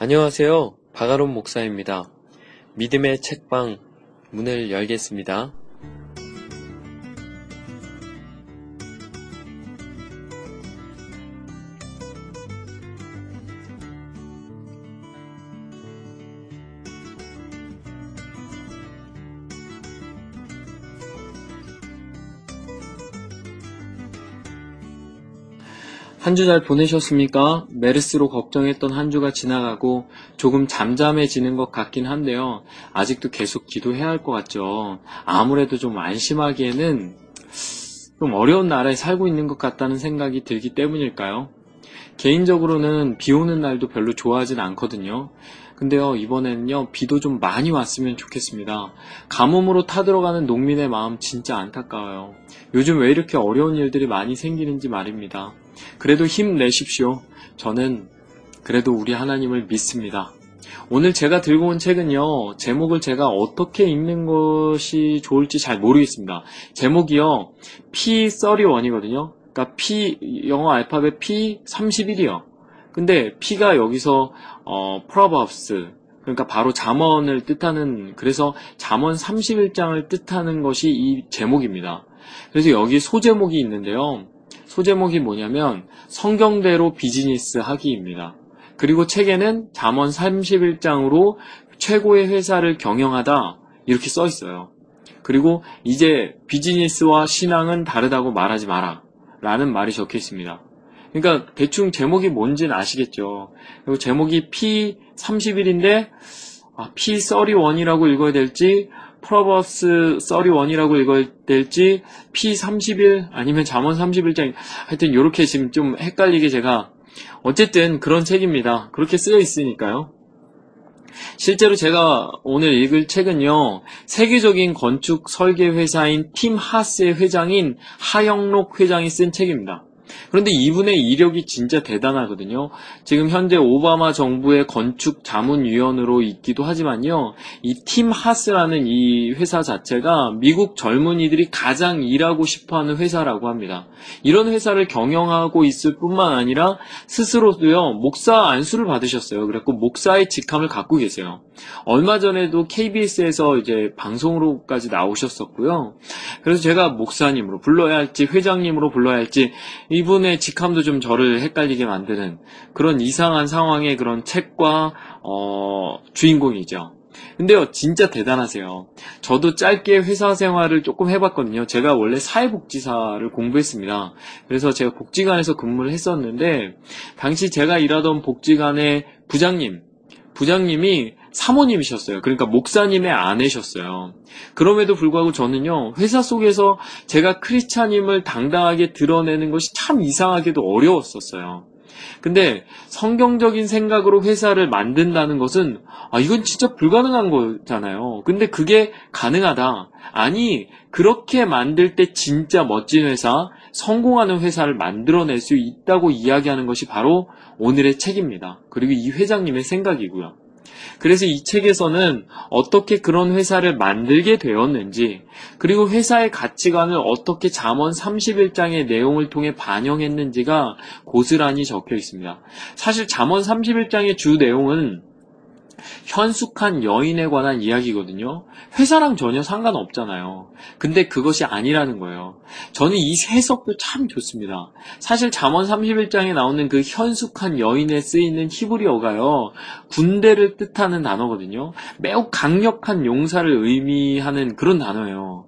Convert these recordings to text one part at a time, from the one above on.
안녕하세요. 바가론 목사입니다. 믿음의 책방 문을 열겠습니다. 한 주 잘 보내셨습니까? 메르스로 걱정했던 한 주가 지나가고 조금 잠잠해지는 것 같긴 한데요. 아직도 계속 기도해야 할 것 같죠. 아무래도 좀 안심하기에는 좀 어려운 나라에 살고 있는 것 같다는 생각이 들기 때문일까요? 개인적으로는 비 오는 날도 별로 좋아하진 않거든요. 근데요, 이번에는요, 비도 좀 많이 왔으면 좋겠습니다. 가뭄으로 타들어가는 농민의 마음 진짜 안타까워요. 요즘 왜 이렇게 어려운 일들이 많이 생기는지 말입니다. 그래도 힘내십시오. 저는 그래도 우리 하나님을 믿습니다. 오늘 제가 들고 온 책은요, 제목을 제가 어떻게 읽는 것이 좋을지 잘 모르겠습니다. 제목이요, P31이거든요. 그러니까 P, 영어 알파벳 P31이요. 근데 P가 여기서, 어, Proverbs, 그러니까 바로 잠언을 뜻하는, 그래서 잠언 31장을 뜻하는 것이 이 제목입니다. 그래서 여기 소제목이 있는데요. 소제목이 뭐냐면 성경대로 비즈니스 하기입니다. 그리고 책에는 잠언 31장으로 최고의 회사를 경영하다 이렇게 써 있어요. 그리고 이제 비즈니스와 신앙은 다르다고 말하지 마라 라는 말이 적혀 있습니다. 그러니까 대충 제목이 뭔지는 아시겠죠. 그리고 제목이 P31인데 아, P31이라고 읽어야 될지 프로버스 31이라고 읽어야 될지 P31 아니면 잠원 31장 하여튼 이렇게 지금 좀 헷갈리게 제가 어쨌든 그런 책입니다. 그렇게 쓰여 있으니까요. 실제로 제가 오늘 읽을 책은요, 세계적인 건축 설계 회사인 팀 하스의 회장인 하영록 회장이 쓴 책입니다. 그런데 이분의 이력이 진짜 대단하거든요. 지금 현재 오바마 정부의 건축 자문위원으로 있기도 하지만요. 이 팀 하스라는 이 회사 자체가 미국 젊은이들이 가장 일하고 싶어하는 회사라고 합니다. 이런 회사를 경영하고 있을 뿐만 아니라 스스로도요. 목사 안수를 받으셨어요. 그래갖고 목사의 직함을 갖고 계세요. 얼마 전에도 KBS에서 이제 방송으로까지 나오셨었고요. 그래서 제가 목사님으로 불러야 할지 회장님으로 불러야 할지 이 분의 직함도 좀 저를 헷갈리게 만드는 그런 이상한 상황의 그런 책과 어, 주인공이죠. 근데요, 진짜 대단하세요. 저도 짧게 회사 생활을 조금 해봤거든요. 제가 원래 사회복지사를 공부했습니다. 그래서 제가 복지관에서 근무를 했었는데, 당시 제가 일하던 복지관의 부장님, 부장님이 사모님이셨어요. 그러니까 목사님의 아내셨어요. 그럼에도 불구하고 저는요, 회사 속에서 제가 크리스찬임을 당당하게 드러내는 것이 참 이상하게도 어려웠었어요. 근데 성경적인 생각으로 회사를 만든다는 것은 아 이건 진짜 불가능한 거잖아요. 근데 그게 가능하다. 아니 그렇게 만들 때 진짜 멋진 회사, 성공하는 회사를 만들어낼 수 있다고 이야기하는 것이 바로 오늘의 책입니다. 그리고 이 회장님의 생각이고요. 그래서 이 책에서는 어떻게 그런 회사를 만들게 되었는지, 그리고 회사의 가치관을 어떻게 잠언 31장의 내용을 통해 반영했는지가 고스란히 적혀 있습니다. 사실 잠언 31장의 주 내용은 현숙한 여인에 관한 이야기거든요. 회사랑 전혀 상관없잖아요. 근데 그것이 아니라는 거예요. 저는 이 해석도 참 좋습니다. 사실 잠언 31장에 나오는 그 현숙한 여인에 쓰이는 히브리어가요. 군대를 뜻하는 단어거든요. 매우 강력한 용사를 의미하는 그런 단어예요.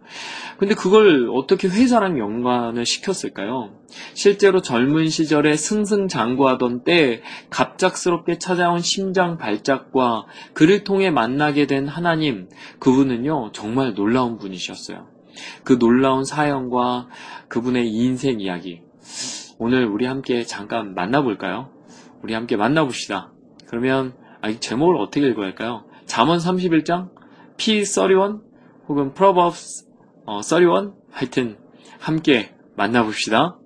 근데 그걸 어떻게 회사랑 연관을 시켰을까요? 실제로 젊은 시절에 승승장구하던 때 갑작스럽게 찾아온 심장 발작과 그를 통해 만나게 된 하나님, 그분은요, 정말 놀라운 분이셨어요. 그 놀라운 사연과 그분의 인생 이야기. 오늘 우리 함께 잠깐 만나볼까요? 우리 함께 만나봅시다. 그러면, 아, 이 제목을 어떻게 읽어야 할까요? 잠언 31장? P31? 혹은 Proverbs 어, 31? 하여튼 함께 만나봅시다.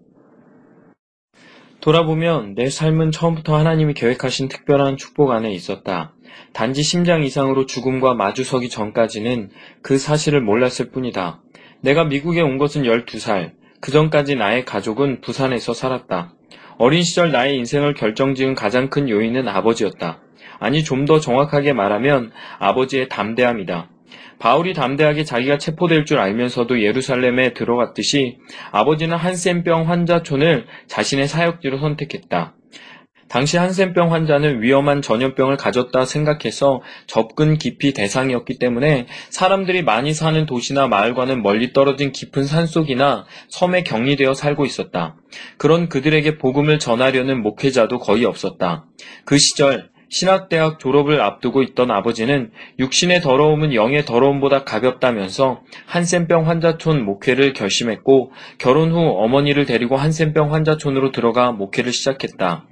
돌아보면 내 삶은 처음부터 하나님이 계획하신 특별한 축복 안에 있었다. 단지 심장 이상으로 죽음과 마주서기 전까지는 그 사실을 몰랐을 뿐이다. 내가 미국에 온 것은 12살. 그 전까지 나의 가족은 부산에서 살았다. 어린 시절 나의 인생을 결정지은 가장 큰 요인은 아버지였다. 아니 좀 더 정확하게 말하면 아버지의 담대함이다. 바울이 담대하게 자기가 체포될 줄 알면서도 예루살렘에 들어갔듯이 아버지는 한센병 환자촌을 자신의 사역지로 선택했다. 당시 한센병 환자는 위험한 전염병을 가졌다 생각해서 접근 깊이 대상이었기 때문에 사람들이 많이 사는 도시나 마을과는 멀리 떨어진 깊은 산속이나 섬에 격리되어 살고 있었다. 그런 그들에게 복음을 전하려는 목회자도 거의 없었다. 그 시절 신학대학 졸업을 앞두고 있던 아버지는 육신의 더러움은 영의 더러움보다 가볍다면서 한센병 환자촌 목회를 결심했고 결혼 후 어머니를 데리고 한센병 환자촌으로 들어가 목회를 시작했다.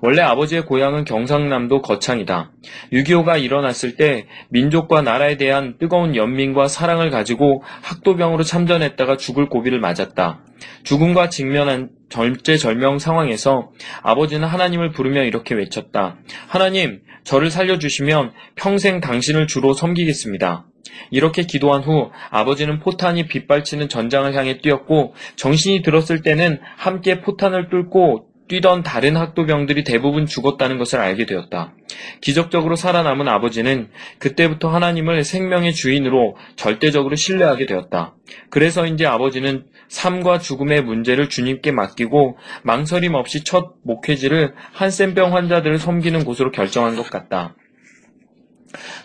원래 아버지의 고향은 경상남도 거창이다. 6.25가 일어났을 때 민족과 나라에 대한 뜨거운 연민과 사랑을 가지고 학도병으로 참전했다가 죽을 고비를 맞았다. 죽음과 직면한 절제절명 상황에서 아버지는 하나님을 부르며 이렇게 외쳤다. 하나님, 저를 살려주시면 평생 당신을 주로 섬기겠습니다. 이렇게 기도한 후 아버지는 포탄이 빗발치는 전장을 향해 뛰었고 정신이 들었을 때는 함께 포탄을 뚫고 뛰던 다른 학도병들이 대부분 죽었다는 것을 알게 되었다. 기적적으로 살아남은 아버지는 그때부터 하나님을 생명의 주인으로 절대적으로 신뢰하게 되었다. 그래서인지 아버지는 삶과 죽음의 문제를 주님께 맡기고 망설임 없이 첫 목회지를 한센병 환자들을 섬기는 곳으로 결정한 것 같다.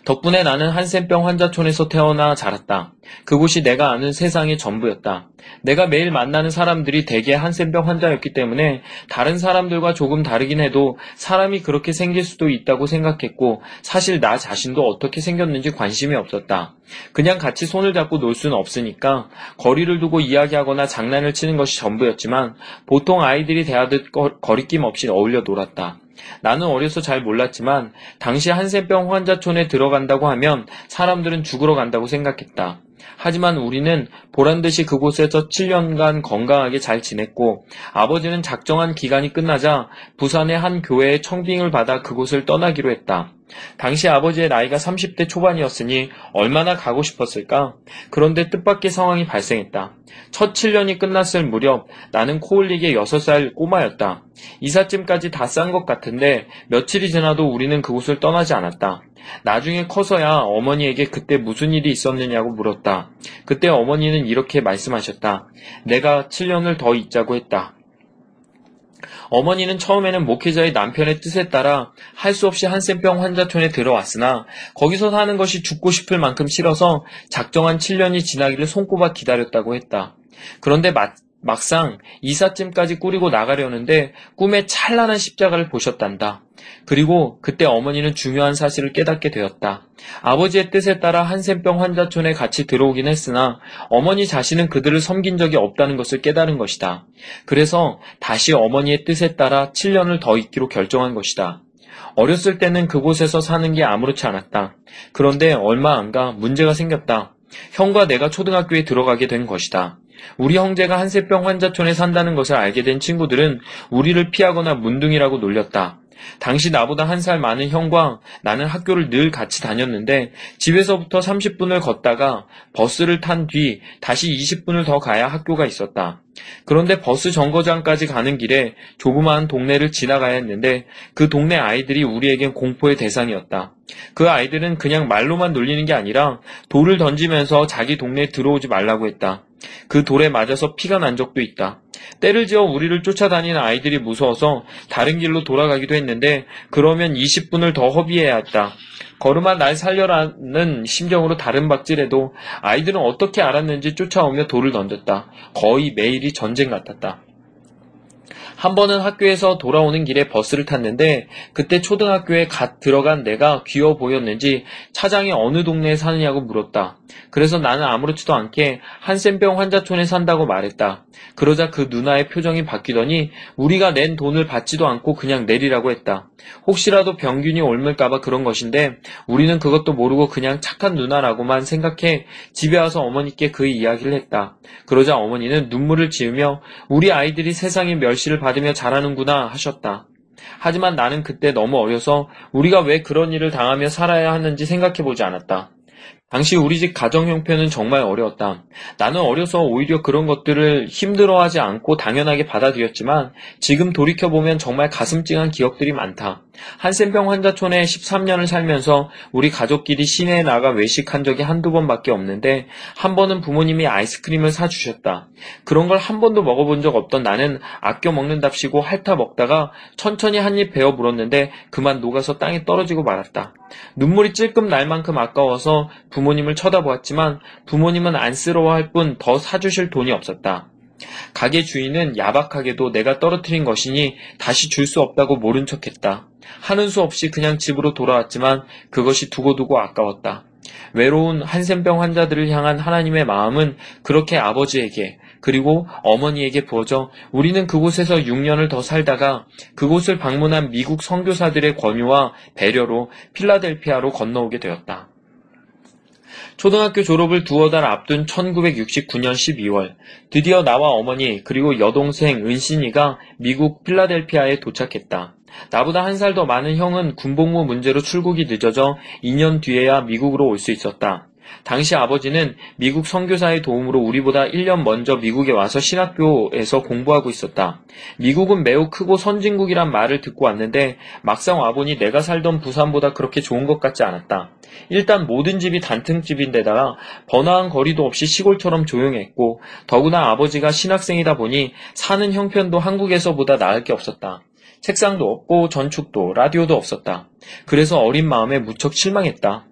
덕분에 나는 한센병 환자촌에서 태어나 자랐다. 그곳이 내가 아는 세상의 전부였다. 내가 매일 만나는 사람들이 대개 한센병 환자였기 때문에 다른 사람들과 조금 다르긴 해도 사람이 그렇게 생길 수도 있다고 생각했고 사실 나 자신도 어떻게 생겼는지 관심이 없었다. 그냥 같이 손을 잡고 놀 수는 없으니까 거리를 두고 이야기하거나 장난을 치는 것이 전부였지만 보통 아이들이 대하듯 거리낌 없이 어울려 놀았다. 나는 어려서 잘 몰랐지만 당시 한센병 환자촌에 들어간다고 하면 사람들은 죽으러 간다고 생각했다. 하지만 우리는 보란 듯이 그곳에서 7년간 건강하게 잘 지냈고 아버지는 작정한 기간이 끝나자 부산의 한 교회의 청빙을 받아 그곳을 떠나기로 했다. 당시 아버지의 나이가 30대 초반이었으니 얼마나 가고 싶었을까? 그런데 뜻밖의 상황이 발생했다. 첫 7년이 끝났을 무렵 나는 코올릭의 6살 꼬마였다. 이삿짐까지 다 싼 것 같은데 며칠이 지나도 우리는 그곳을 떠나지 않았다. 나중에 커서야 어머니에게 그때 무슨 일이 있었느냐고 물었다. 그때 어머니는 이렇게 말씀하셨다. 내가 7년을 더 있자고 했다. 어머니는 처음에는 목회자의 남편의 뜻에 따라 할 수 없이 한센병 환자촌에 들어왔으나 거기서 사는 것이 죽고 싶을 만큼 싫어서 작정한 7년이 지나기를 손꼽아 기다렸다고 했다. 그런데 막상 이삿짐까지 꾸리고 나가려는데 꿈에 찬란한 십자가를 보셨단다. 그리고 그때 어머니는 중요한 사실을 깨닫게 되었다. 아버지의 뜻에 따라 한센병 환자촌에 같이 들어오긴 했으나 어머니 자신은 그들을 섬긴 적이 없다는 것을 깨달은 것이다. 그래서 다시 어머니의 뜻에 따라 7년을 더 있기로 결정한 것이다. 어렸을 때는 그곳에서 사는 게 아무렇지 않았다. 그런데 얼마 안 가 문제가 생겼다. 형과 내가 초등학교에 들어가게 된 것이다. 우리 형제가 한세병 환자촌에 산다는 것을 알게 된 친구들은 우리를 피하거나 문둥이라고 놀렸다. 당시 나보다 한 살 많은 형과 나는 학교를 늘 같이 다녔는데 집에서부터 30분을 걷다가 버스를 탄 뒤 다시 20분을 더 가야 학교가 있었다. 그런데 버스 정거장까지 가는 길에 조그마한 동네를 지나가야 했는데 그 동네 아이들이 우리에겐 공포의 대상이었다. 그 아이들은 그냥 말로만 놀리는 게 아니라 돌을 던지면서 자기 동네에 들어오지 말라고 했다. 그 돌에 맞아서 피가 난 적도 있다. 때를 지어 우리를 쫓아다니는 아이들이 무서워서 다른 길로 돌아가기도 했는데 그러면 20분을 더 허비해야 했다. 걸음아 날 살려라는 심정으로 다른 박질해도 아이들은 어떻게 알았는지 쫓아오며 돌을 던졌다. 거의 매일이 전쟁 같았다. 한 번은 학교에서 돌아오는 길에 버스를 탔는데 그때 초등학교에 갓 들어간 내가 귀여워 보였는지 차장이 어느 동네에 사느냐고 물었다. 그래서 나는 아무렇지도 않게 한센병 환자촌에 산다고 말했다. 그러자 그 누나의 표정이 바뀌더니 우리가 낸 돈을 받지도 않고 그냥 내리라고 했다. 혹시라도 병균이 옮을까봐 그런 것인데 우리는 그것도 모르고 그냥 착한 누나라고만 생각해 집에 와서 어머니께 그 이야기를 했다. 그러자 어머니는 눈물을 지으며 우리 아이들이 세상의 멸시를 받으며 자라는구나 하셨다. 하지만 나는 그때 너무 어려서 우리가 왜 그런 일을 당하며 살아야 하는지 생각해 보지 않았다. 당시 우리 집 가정 형편은 정말 어려웠다. 나는 어려서 오히려 그런 것들을 힘들어하지 않고 당연하게 받아들였지만 지금 돌이켜보면 정말 가슴 찡한 기억들이 많다. 한센병 환자촌에 13년을 살면서 우리 가족끼리 시내에 나가 외식한 적이 한두 번밖에 없는데 한 번은 부모님이 아이스크림을 사주셨다. 그런 걸 한 번도 먹어본 적 없던 나는 아껴 먹는답시고 핥아 먹다가 천천히 한 입 베어 물었는데 그만 녹아서 땅에 떨어지고 말았다. 눈물이 찔끔 날 만큼 아까워서 부모님을 쳐다보았지만 부모님은 안쓰러워할 뿐 더 사주실 돈이 없었다. 가게 주인은 야박하게도 내가 떨어뜨린 것이니 다시 줄 수 없다고 모른 척했다. 하는 수 없이 그냥 집으로 돌아왔지만 그것이 두고두고 아까웠다. 외로운 한센병 환자들을 향한 하나님의 마음은 그렇게 아버지에게 그리고 어머니에게 부어져 우리는 그곳에서 6년을 더 살다가 그곳을 방문한 미국 선교사들의 권유와 배려로 필라델피아로 건너오게 되었다. 초등학교 졸업을 두어 달 앞둔 1969년 12월, 드디어 나와 어머니 그리고 여동생 은신이가 미국 필라델피아에 도착했다. 나보다 한 살 더 많은 형은 군복무 문제로 출국이 늦어져 2년 뒤에야 미국으로 올 수 있었다. 당시 아버지는 미국 선교사의 도움으로 우리보다 1년 먼저 미국에 와서 신학교에서 공부하고 있었다. 미국은 매우 크고 선진국이란 말을 듣고 왔는데 막상 와보니 내가 살던 부산보다 그렇게 좋은 것 같지 않았다. 일단 모든 집이 단층집인데다가 번화한 거리도 없이 시골처럼 조용했고 더구나 아버지가 신학생이다 보니 사는 형편도 한국에서보다 나을 게 없었다. 책상도 없고 전축도 라디오도 없었다. 그래서 어린 마음에 무척 실망했다.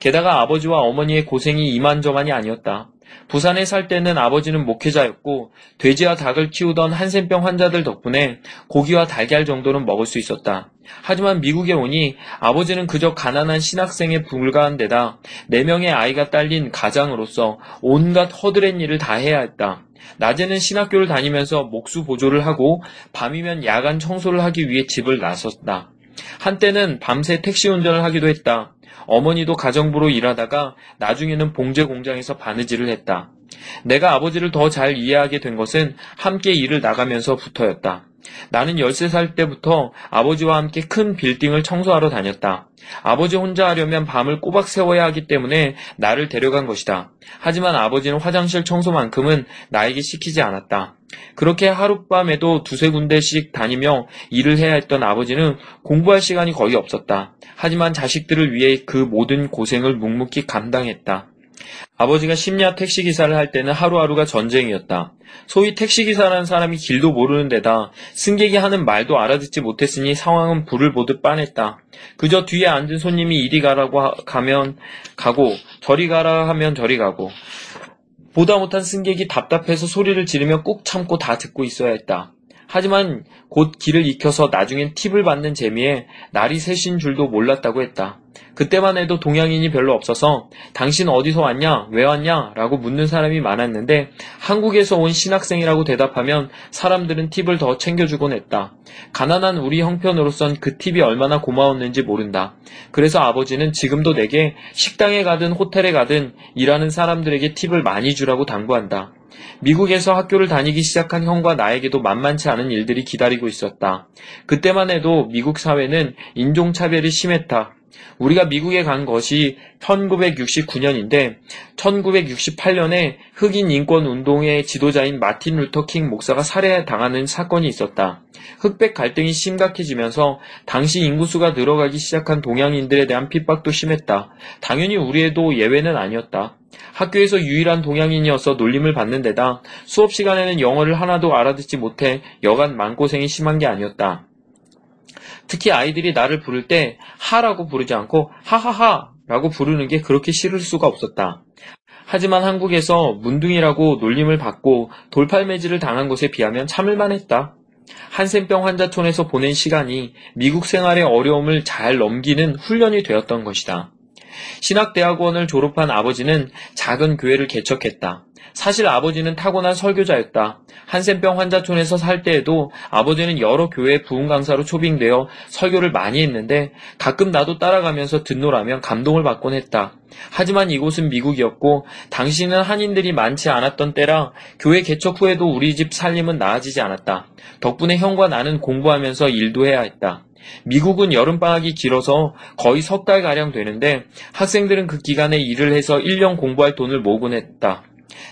게다가 아버지와 어머니의 고생이 이만저만이 아니었다. 부산에 살 때는 아버지는 목회자였고 돼지와 닭을 키우던 한센병 환자들 덕분에 고기와 달걀 정도는 먹을 수 있었다. 하지만 미국에 오니 아버지는 그저 가난한 신학생에 불과한 데다 4명의 아이가 딸린 가장으로서 온갖 허드렛 일을 다 해야 했다. 낮에는 신학교를 다니면서 목수 보조를 하고 밤이면 야간 청소를 하기 위해 집을 나섰다. 한때는 밤새 택시 운전을 하기도 했다. 어머니도 가정부로 일하다가 나중에는 봉제 공장에서 바느질을 했다. 내가 아버지를 더 잘 이해하게 된 것은 함께 일을 나가면서 부터였다. 나는 13살 때부터 아버지와 함께 큰 빌딩을 청소하러 다녔다. 아버지 혼자 하려면 밤을 꼬박 세워야 하기 때문에 나를 데려간 것이다. 하지만 아버지는 화장실 청소만큼은 나에게 시키지 않았다. 그렇게 하룻밤에도 두세 군데씩 다니며 일을 해야 했던 아버지는 공부할 시간이 거의 없었다. 하지만 자식들을 위해 그 모든 고생을 묵묵히 감당했다. 아버지가 심야 택시기사를 할 때는 하루하루가 전쟁이었다. 소위 택시기사라는 사람이 길도 모르는 데다 승객이 하는 말도 알아듣지 못했으니 상황은 불을 보듯 빤했다. 그저 뒤에 앉은 손님이 이리 가라고 가면 가고 저리 가라 하면 저리 가고 보다 못한 승객이 답답해서 소리를 지르며 꾹 참고 다 듣고 있어야 했다. 하지만 곧 길을 익혀서 나중엔 팁을 받는 재미에 날이 새신 줄도 몰랐다고 했다. 그때만 해도 동양인이 별로 없어서 당신 어디서 왔냐? 왜 왔냐? 라고 묻는 사람이 많았는데 한국에서 온 신학생이라고 대답하면 사람들은 팁을 더 챙겨주곤 했다. 가난한 우리 형편으로선 그 팁이 얼마나 고마웠는지 모른다. 그래서 아버지는 지금도 내게 식당에 가든 호텔에 가든 일하는 사람들에게 팁을 많이 주라고 당부한다. 미국에서 학교를 다니기 시작한 형과 나에게도 만만치 않은 일들이 기다리고 있었다. 그때만 해도 미국 사회는 인종차별이 심했다. 우리가 미국에 간 것이 1969년인데 1968년에 흑인 인권 운동의 지도자인 마틴 루터 킹 목사가 살해당하는 사건이 있었다. 흑백 갈등이 심각해지면서 당시 인구수가 늘어가기 시작한 동양인들에 대한 핍박도 심했다. 당연히 우리에도 예외는 아니었다. 학교에서 유일한 동양인이어서 놀림을 받는 데다 수업 시간에는 영어를 하나도 알아듣지 못해 여간 마음고생이 심한 게 아니었다. 특히 아이들이 나를 부를 때 하라고 부르지 않고 하하하 라고 부르는 게 그렇게 싫을 수가 없었다. 하지만 한국에서 문둥이라고 놀림을 받고 돌팔매질을 당한 것에 비하면 참을만 했다. 한센병 환자촌에서 보낸 시간이 미국 생활의 어려움을 잘 넘기는 훈련이 되었던 것이다. 신학대학원을 졸업한 아버지는 작은 교회를 개척했다. 사실 아버지는 타고난 설교자였다. 한센병 환자촌에서 살 때에도 아버지는 여러 교회 부흥 강사로 초빙되어 설교를 많이 했는데 가끔 나도 따라가면서 듣노라면 감동을 받곤 했다. 하지만 이곳은 미국이었고 당시는 한인들이 많지 않았던 때라 교회 개척 후에도 우리 집 살림은 나아지지 않았다. 덕분에 형과 나는 공부하면서 일도 해야 했다. 미국은 여름방학이 길어서 거의 석 달가량 되는데 학생들은 그 기간에 일을 해서 1년 공부할 돈을 모으곤 했다.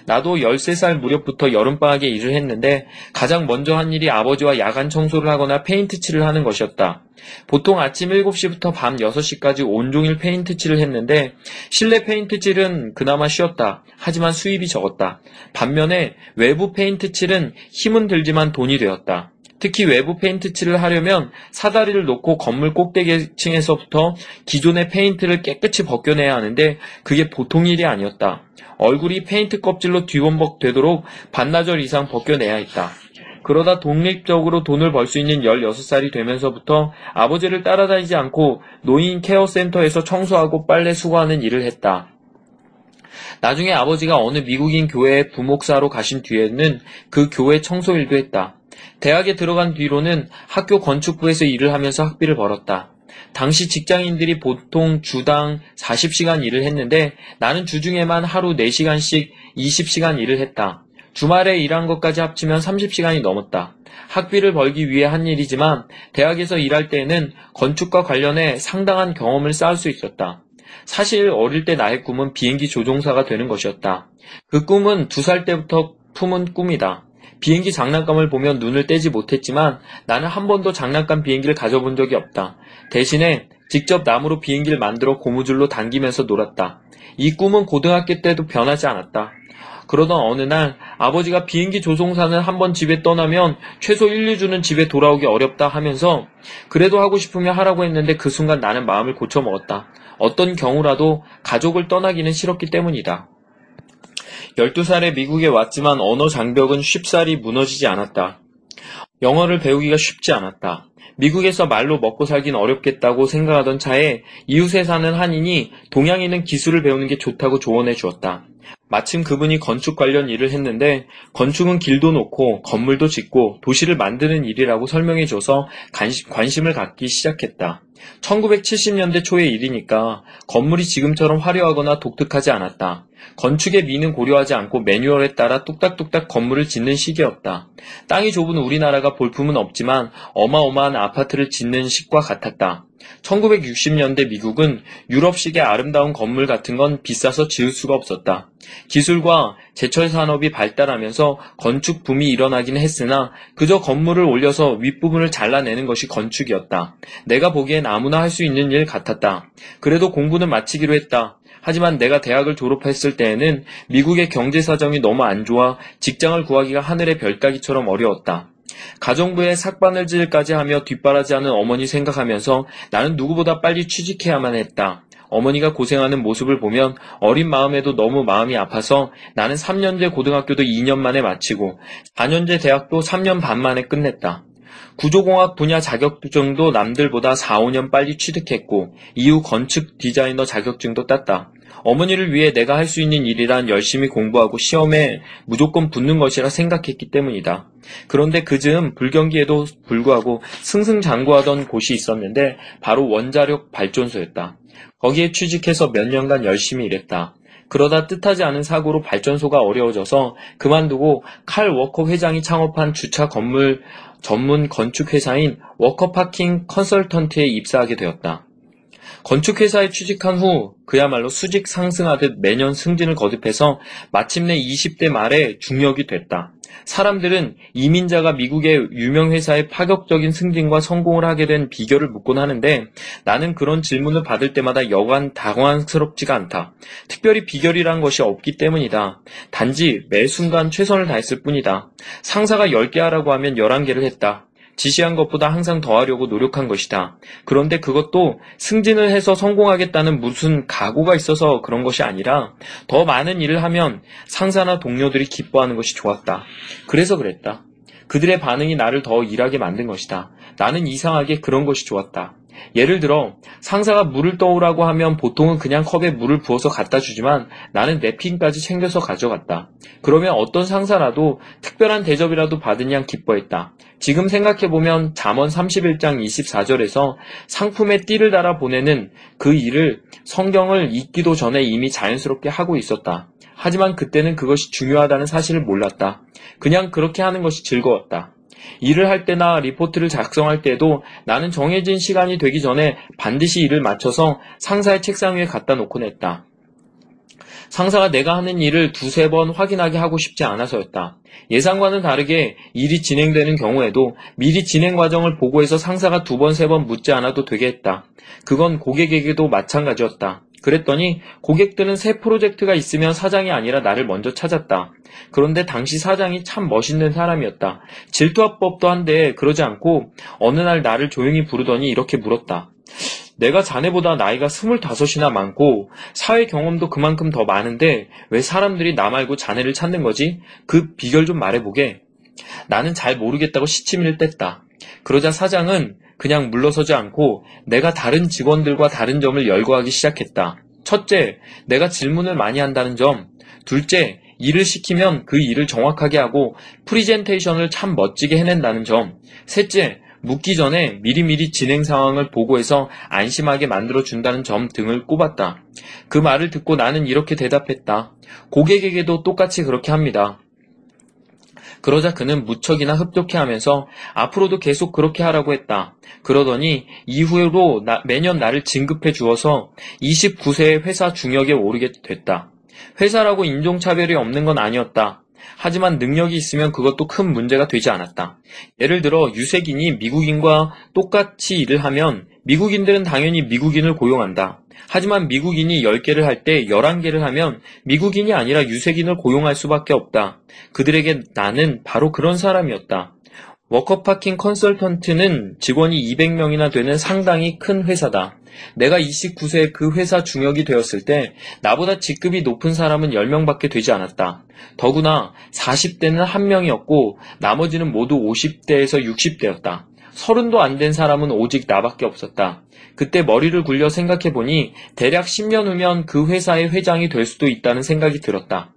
나도 13살 무렵부터 여름방학에 일을 했는데 가장 먼저 한 일이 아버지와 야간 청소를 하거나 페인트 칠을 하는 것이었다. 보통 아침 7시부터 밤 6시까지 온종일 페인트 칠을 했는데 실내 페인트 칠은 그나마 쉬웠다. 하지만 수입이 적었다. 반면에 외부 페인트 칠은 힘은 들지만 돈이 되었다. 특히 외부 페인트 칠을 하려면 사다리를 놓고 건물 꼭대기층에서부터 기존의 페인트를 깨끗이 벗겨내야 하는데 그게 보통 일이 아니었다. 얼굴이 페인트 껍질로 뒤범벅 되도록 반나절 이상 벗겨내야 했다. 그러다 독립적으로 돈을 벌 수 있는 16살이 되면서부터 아버지를 따라다니지 않고 노인 케어 센터에서 청소하고 빨래 수거하는 일을 했다. 나중에 아버지가 어느 미국인 교회에 부목사로 가신 뒤에는 그 교회 청소 일도 했다. 대학에 들어간 뒤로는 학교 건축부에서 일을 하면서 학비를 벌었다. 당시 직장인들이 보통 주당 40시간 일을 했는데 나는 주중에만 하루 4시간씩 20시간 일을 했다. 주말에 일한 것까지 합치면 30시간이 넘었다. 학비를 벌기 위해 한 일이지만 대학에서 일할 때에는 건축과 관련해 상당한 경험을 쌓을 수 있었다. 사실 어릴 때 나의 꿈은 비행기 조종사가 되는 것이었다. 그 꿈은 두 살 때부터 품은 꿈이다. 비행기 장난감을 보면 눈을 떼지 못했지만 나는 한 번도 장난감 비행기를 가져본 적이 없다. 대신에 직접 나무로 비행기를 만들어 고무줄로 당기면서 놀았다. 이 꿈은 고등학교 때도 변하지 않았다. 그러던 어느 날 아버지가 비행기 조종사는 한번 집에 떠나면 최소 1, 2주는 집에 돌아오기 어렵다 하면서 그래도 하고 싶으면 하라고 했는데 그 순간 나는 마음을 고쳐먹었다. 어떤 경우라도 가족을 떠나기는 싫었기 때문이다. 12살에 미국에 왔지만 언어 장벽은 쉽사리 무너지지 않았다. 영어를 배우기가 쉽지 않았다. 미국에서 말로 먹고 살긴 어렵겠다고 생각하던 차에 이웃에 사는 한인이 동양인은 기술을 배우는 게 좋다고 조언해 주었다. 마침 그분이 건축 관련 일을 했는데 건축은 길도 놓고 건물도 짓고 도시를 만드는 일이라고 설명해 줘서 관심을 갖기 시작했다. 1970년대 초의 일이니까 건물이 지금처럼 화려하거나 독특하지 않았다. 건축의 미는 고려하지 않고 매뉴얼에 따라 뚝딱뚝딱 건물을 짓는 시기였다. 땅이 좁은 우리나라가 볼품은 없지만 어마어마한 아파트를 짓는 식과 같았다. 1960년대 미국은 유럽식의 아름다운 건물 같은 건 비싸서 지을 수가 없었다. 기술과 제철 산업이 발달하면서 건축 붐이 일어나긴 했으나 그저 건물을 올려서 윗부분을 잘라내는 것이 건축이었다. 내가 보기엔 아무나 할 수 있는 일 같았다. 그래도 공부는 마치기로 했다. 하지만 내가 대학을 졸업했을 때에는 미국의 경제 사정이 너무 안 좋아 직장을 구하기가 하늘의 별 따기처럼 어려웠다. 가정부에 삭바늘질까지 하며 뒷바라지하는 어머니 생각하면서 나는 누구보다 빨리 취직해야만 했다. 어머니가 고생하는 모습을 보면 어린 마음에도 너무 마음이 아파서 나는 3년제 고등학교도 2년 만에 마치고 4년제 대학도 3년 반 만에 끝냈다. 구조공학 분야 자격증도 남들보다 4, 5년 빨리 취득했고 이후 건축 디자이너 자격증도 땄다. 어머니를 위해 내가 할 수 있는 일이란 열심히 공부하고 시험에 무조건 붙는 것이라 생각했기 때문이다. 그런데 그 즈음 불경기에도 불구하고 승승장구하던 곳이 있었는데 바로 원자력 발전소였다. 거기에 취직해서 몇 년간 열심히 일했다. 그러다 뜻하지 않은 사고로 발전소가 어려워져서 그만두고 칼 워커 회장이 창업한 주차 건물 전문 건축 회사인 워커파킹 컨설턴트에 입사하게 되었다. 건축회사에 취직한 후 그야말로 수직 상승하듯 매년 승진을 거듭해서 마침내 20대 말에 중역이 됐다. 사람들은 이민자가 미국의 유명 회사에 파격적인 승진과 성공을 하게 된 비결을 묻곤 하는데 나는 그런 질문을 받을 때마다 여간 당황스럽지가 않다. 특별히 비결이란 것이 없기 때문이다. 단지 매 순간 최선을 다했을 뿐이다. 상사가 10개 하라고 하면 11개를 했다. 지시한 것보다 항상 더하려고 노력한 것이다. 그런데 그것도 승진을 해서 성공하겠다는 무슨 각오가 있어서 그런 것이 아니라 더 많은 일을 하면 상사나 동료들이 기뻐하는 것이 좋았다. 그래서 그랬다. 그들의 반응이 나를 더 일하게 만든 것이다. 나는 이상하게 그런 것이 좋았다. 예를 들어 상사가 물을 떠오라고 하면 보통은 그냥 컵에 물을 부어서 갖다 주지만 나는 냅킨까지 챙겨서 가져갔다. 그러면 어떤 상사라도 특별한 대접이라도 양 기뻐했다. 지금 생각해보면 잠언 31장 24절에서 상품에 띠를 달아 보내는 그 일을 성경을 읽기도 전에 이미 자연스럽게 하고 있었다. 하지만 그때는 그것이 중요하다는 사실을 몰랐다. 그냥 그렇게 하는 것이 즐거웠다. 일을 할 때나 리포트를 작성할 때도 나는 정해진 시간이 되기 전에 반드시 일을 마쳐서 상사의 책상 위에 갖다 놓곤 했다. 상사가 내가 하는 일을 두세 번 확인하게 하고 싶지 않아서였다. 예상과는 다르게 일이 진행되는 경우에도 미리 진행 과정을 보고해서 상사가 두 번, 세 번 묻지 않아도 되게 했다. 그건 고객에게도 마찬가지였다. 그랬더니 고객들은 새 프로젝트가 있으면 사장이 아니라 나를 먼저 찾았다. 그런데 당시 사장이 참 멋있는 사람이었다. 질투합법도 한데 그러지 않고 어느 날 나를 조용히 부르더니 이렇게 물었다. 내가 자네보다 나이가 스물다섯이나 많고 사회 경험도 그만큼 더 많은데 왜 사람들이 나 말고 자네를 찾는 거지? 그 비결 좀 말해보게. 나는 잘 모르겠다고 시치미를 뗐다. 그러자 사장은 그냥 물러서지 않고 내가 다른 직원들과 다른 점을 열거하기 시작했다. 첫째, 내가 질문을 많이 한다는 점. 둘째, 일을 시키면 그 일을 정확하게 하고 프리젠테이션을 참 멋지게 해낸다는 점. 셋째, 묻기 전에 미리미리 진행 상황을 보고해서 안심하게 만들어준다는 점 등을 꼽았다. 그 말을 듣고 나는 이렇게 대답했다. 고객에게도 똑같이 그렇게 합니다. 그러자 그는 무척이나 흡족해 하면서 앞으로도 계속 그렇게 하라고 했다. 그러더니 이후로 나, 매년 나를 진급해 주어서 29세의 회사 중역에 오르게 됐다. 회사라고 인종차별이 없는 건 아니었다. 하지만 능력이 있으면 그것도 큰 문제가 되지 않았다. 예를 들어 유색인이 미국인과 똑같이 일을 하면 미국인들은 당연히 미국인을 고용한다. 하지만 미국인이 10개를 할 때 11개를 하면 미국인이 아니라 유색인을 고용할 수밖에 없다. 그들에게 나는 바로 그런 사람이었다. 워커파킹 컨설턴트는 직원이 200명이나 되는 상당히 큰 회사다. 내가 29세 그 회사 중역이 되었을 때 나보다 직급이 높은 사람은 10명밖에 되지 않았다. 더구나 40대는 한 명이었고 나머지는 모두 50대에서 60대였다. 서른도 안 된 사람은 오직 나밖에 없었다. 그때 머리를 굴려 생각해보니 대략 10년 후면 그 회사의 회장이 될 수도 있다는 생각이 들었다.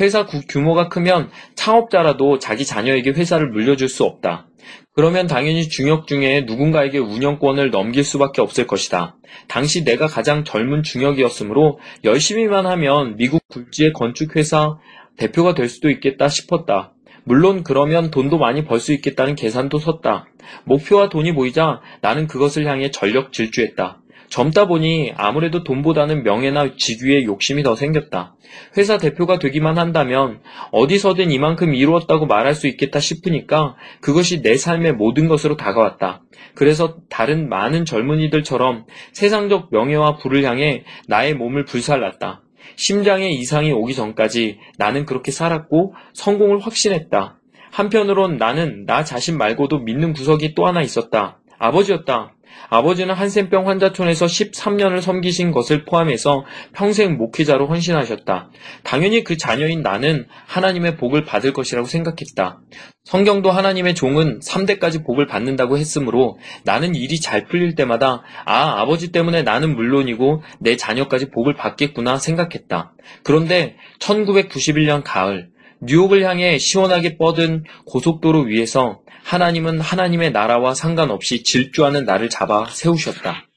회사 규모가 크면 창업자라도 자기 자녀에게 회사를 물려줄 수 없다. 그러면 당연히 중역 중에 누군가에게 운영권을 넘길 수밖에 없을 것이다. 당시 내가 가장 젊은 중역이었으므로 열심히만 하면 미국 굴지의 건축회사 대표가 될 수도 있겠다 싶었다. 물론 그러면 돈도 많이 벌 수 있겠다는 계산도 섰다. 목표와 돈이 보이자 나는 그것을 향해 전력 질주했다. 젊다 보니 아무래도 돈보다는 명예나 직위에 욕심이 더 생겼다. 회사 대표가 되기만 한다면 어디서든 이만큼 이루었다고 말할 수 있겠다 싶으니까 그것이 내 삶의 모든 것으로 다가왔다. 그래서 다른 많은 젊은이들처럼 세상적 명예와 부를 향해 나의 몸을 불살랐다. 심장에 이상이 오기 전까지 나는 그렇게 살았고 성공을 확신했다. 한편으론 나는 나 자신 말고도 믿는 구석이 또 하나 있었다. 아버지였다. 아버지는 한센병 환자촌에서 13년을 섬기신 것을 포함해서 평생 목회자로 헌신하셨다. 당연히 그 자녀인 나는 하나님의 복을 받을 것이라고 생각했다. 성경도 하나님의 종은 3대까지 복을 받는다고 했으므로 나는 일이 잘 풀릴 때마다 아, 아버지 때문에 나는 물론이고 내 자녀까지 복을 받겠구나 생각했다. 그런데 1991년 가을, 뉴욕을 향해 시원하게 뻗은 고속도로 위에서 하나님은 하나님의 나라와 상관없이 질주하는 나를 잡아 세우셨다.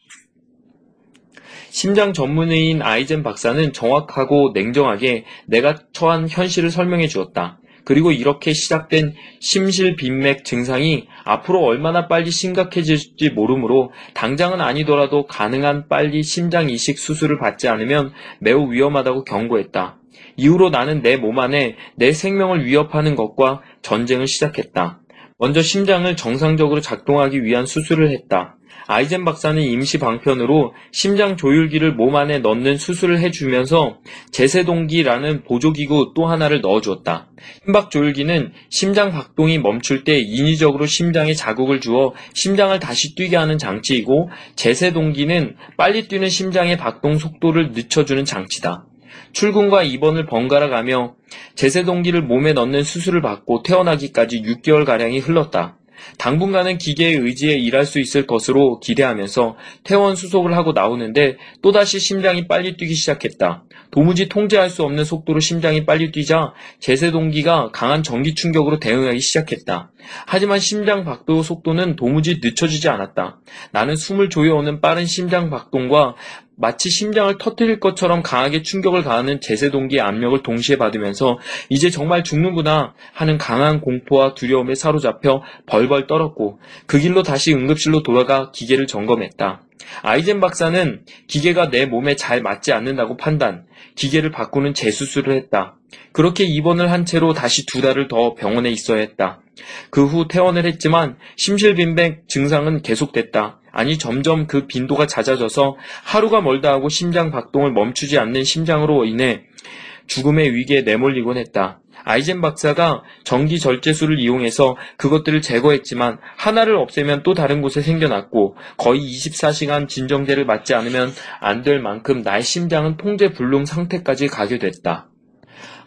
심장 전문의인 아이젠 박사는 정확하고 냉정하게 내가 처한 현실을 설명해 주었다. 그리고 이렇게 시작된 심실 빈맥 증상이 앞으로 얼마나 빨리 심각해질지 모르므로 당장은 아니더라도 가능한 빨리 심장 이식 수술을 받지 않으면 매우 위험하다고 경고했다. 이후로 나는 내 몸 안에 내 생명을 위협하는 것과 전쟁을 시작했다. 먼저 심장을 정상적으로 작동하기 위한 수술을 했다. 아이젠 박사는 임시 방편으로 심장 조율기를 몸 안에 넣는 수술을 해주면서 제세동기라는 보조기구 또 하나를 넣어주었다. 심박 조율기는 심장 박동이 멈출 때 인위적으로 심장에 자극을 주어 심장을 다시 뛰게 하는 장치이고 제세동기는 빨리 뛰는 심장의 박동 속도를 늦춰주는 장치다. 출근과 입원을 번갈아 가며 제세동기를 몸에 넣는 수술을 받고 태어나기까지 6개월가량이 흘렀다. 당분간은 기계의 의지에 일할 수 있을 것으로 기대하면서 퇴원 수속을 하고 나오는데 또다시 심장이 빨리 뛰기 시작했다. 도무지 통제할 수 없는 속도로 심장이 빨리 뛰자 제세동기가 강한 전기 충격으로 대응하기 시작했다. 하지만 심장 박도 속도는 도무지 늦춰지지 않았다. 나는 숨을 조여오는 빠른 심장 박동과 마치 심장을 터뜨릴 것처럼 강하게 충격을 가하는 제세동기의 압력을 동시에 받으면서 이제 정말 죽는구나 하는 강한 공포와 두려움에 사로잡혀 벌벌 떨었고 그 길로 다시 응급실로 돌아가 기계를 점검했다. 아이젠 박사는 기계가 내 몸에 잘 맞지 않는다고 판단, 기계를 바꾸는 재수술을 했다. 그렇게 입원을 한 채로 다시 두 달을 더 병원에 있어야 했다. 그 후 퇴원을 했지만 심실빈백 증상은 계속됐다. 아니 점점 그 빈도가 잦아져서 하루가 멀다 하고 심장 박동을 멈추지 않는 심장으로 인해 죽음의 위기에 내몰리곤 했다. 아이젠 박사가 전기 절제술을 이용해서 그것들을 제거했지만 하나를 없애면 또 다른 곳에 생겨났고 거의 24시간 진정제를 맞지 않으면 안 될 만큼 나의 심장은 통제 불능 상태까지 가게 됐다.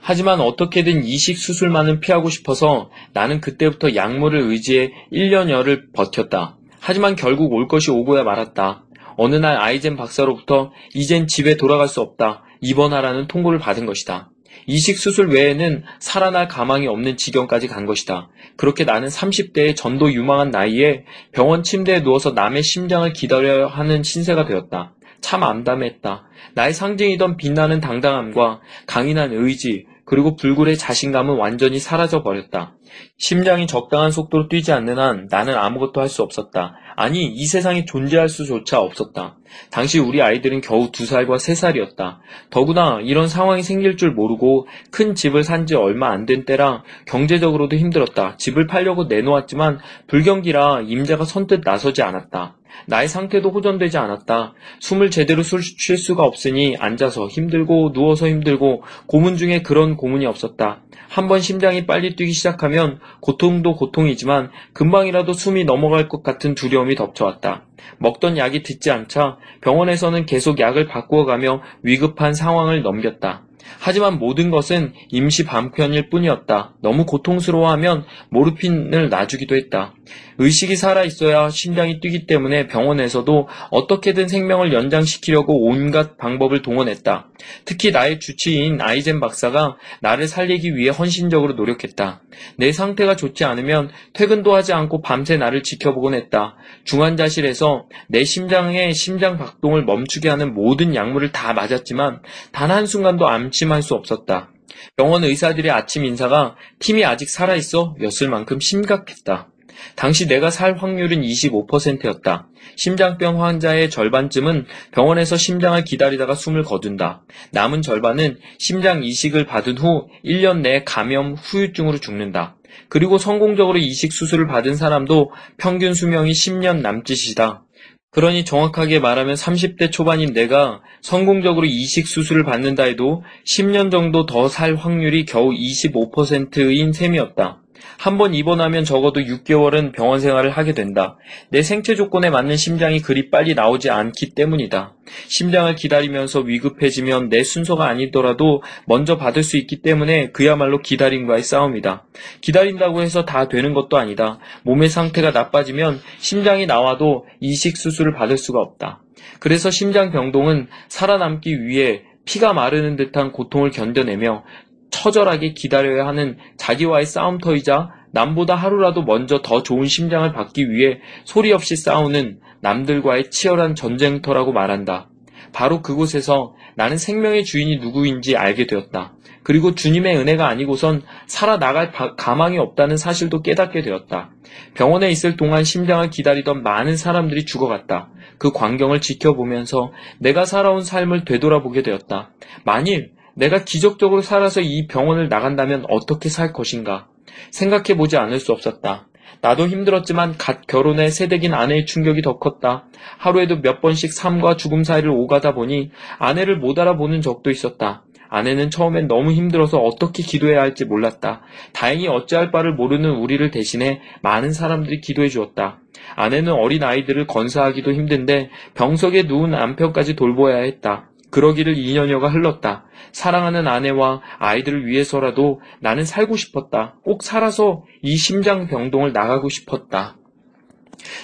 하지만 어떻게든 이식 수술만은 피하고 싶어서 나는 그때부터 약물을 의지해 1년여를 버텼다. 하지만 결국 올 것이 오고야 말았다. 어느 날 아이젠 박사로부터 이젠 집에 돌아갈 수 없다. 입원하라는 통보를 받은 것이다. 이식 수술 외에는 살아날 가망이 없는 지경까지 간 것이다. 그렇게 나는 30대의 전도 유망한 나이에 병원 침대에 누워서 남의 심장을 기다려야 하는 신세가 되었다. 참 암담했다. 나의 상징이던 빛나는 당당함과 강인한 의지, 그리고 불굴의 자신감은 완전히 사라져 버렸다. 심장이 적당한 속도로 뛰지 않는 한 나는 아무것도 할 수 없었다. 아니, 이 세상에 존재할 수조차 없었다. 당시 우리 아이들은 겨우 두 살과 세 살이었다. 더구나 이런 상황이 생길 줄 모르고 큰 집을 산 지 얼마 안 된 때라 경제적으로도 힘들었다. 집을 팔려고 내놓았지만 불경기라 임자가 선뜻 나서지 않았다. 나의 상태도 호전되지 않았다. 숨을 제대로 쉴 수가 없으니 앉아서 힘들고 누워서 힘들고 고문 중에 그런 고문이 없었다. 한번 심장이 빨리 뛰기 시작하면 고통도 고통이지만 금방이라도 숨이 넘어갈 것 같은 두려움이 덮쳐왔다. 먹던 약이 듣지 않자 병원에서는 계속 약을 바꾸어 가며 위급한 상황을 넘겼다. 하지만 모든 것은 임시 반편일 뿐이었다. 너무 고통스러워하면 모르핀을 놔주기도 했다. 의식이 살아있어야 심장이 뛰기 때문에 병원에서도 어떻게든 생명을 연장시키려고 온갖 방법을 동원했다. 특히 나의 주치의인 아이젠 박사가 나를 살리기 위해 헌신적으로 노력했다. 내 상태가 좋지 않으면 퇴근도 하지 않고 밤새 나를 지켜보곤 했다. 중환자실에서 내 심장의 심장 박동을 멈추게 하는 모든 약물을 다 맞았지만 단 한순간도 암 침할 수 없었다. 병원 의사들의 아침 인사가 팀이 아직 살아있어 였을 만큼 심각했다. 당시 내가 살 확률은 25%였다. 심장병 환자의 절반쯤은 병원에서 심장을 기다리다가 숨을 거둔다. 남은 절반은 심장 이식을 받은 후 1년 내에 감염 후유증으로 죽는다. 그리고 성공적으로 이식 수술을 받은 사람도 평균 수명이 10년 남짓이다. 그러니 정확하게 말하면 30대 초반인 내가 성공적으로 이식 수술을 받는다 해도 10년 정도 더 살 확률이 겨우 25%인 셈이었다. 한 번 입원하면 적어도 6개월은 병원 생활을 하게 된다. 내 생체 조건에 맞는 심장이 그리 빨리 나오지 않기 때문이다. 심장을 기다리면서 위급해지면 내 순서가 아니더라도 먼저 받을 수 있기 때문에 그야말로 기다림과의 싸움이다. 기다린다고 해서 다 되는 것도 아니다. 몸의 상태가 나빠지면 심장이 나와도 이식 수술을 받을 수가 없다. 그래서 심장 병동은 살아남기 위해 피가 마르는 듯한 고통을 견뎌내며 처절하게 기다려야 하는 자기와의 싸움터이자 남보다 하루라도 먼저 더 좋은 심장을 받기 위해 소리 없이 싸우는 남들과의 치열한 전쟁터라고 말한다. 바로 그곳에서 나는 생명의 주인이 누구인지 알게 되었다. 그리고 주님의 은혜가 아니고선 살아나갈 가망이 없다는 사실도 깨닫게 되었다. 병원에 있을 동안 심장을 기다리던 많은 사람들이 죽어갔다. 그 광경을 지켜보면서 내가 살아온 삶을 되돌아보게 되었다. 만일 내가 기적적으로 살아서 이 병원을 나간다면 어떻게 살 것인가 생각해 보지 않을 수 없었다. 나도 힘들었지만 갓 결혼해 세대긴 아내의 충격이 더 컸다. 하루에도 몇 번씩 삶과 죽음 사이를 오가다 보니 아내를 못 알아보는 적도 있었다. 아내는 처음엔 너무 힘들어서 어떻게 기도해야 할지 몰랐다. 다행히 어찌할 바를 모르는 우리를 대신해 많은 사람들이 기도해 주었다. 아내는 어린 아이들을 건사하기도 힘든데 병석에 누운 남편까지 돌보아야 했다. 그러기를 2년여가 흘렀다. 사랑하는 아내와 아이들을 위해서라도 나는 살고 싶었다. 꼭 살아서 이 심장 병동을 나가고 싶었다.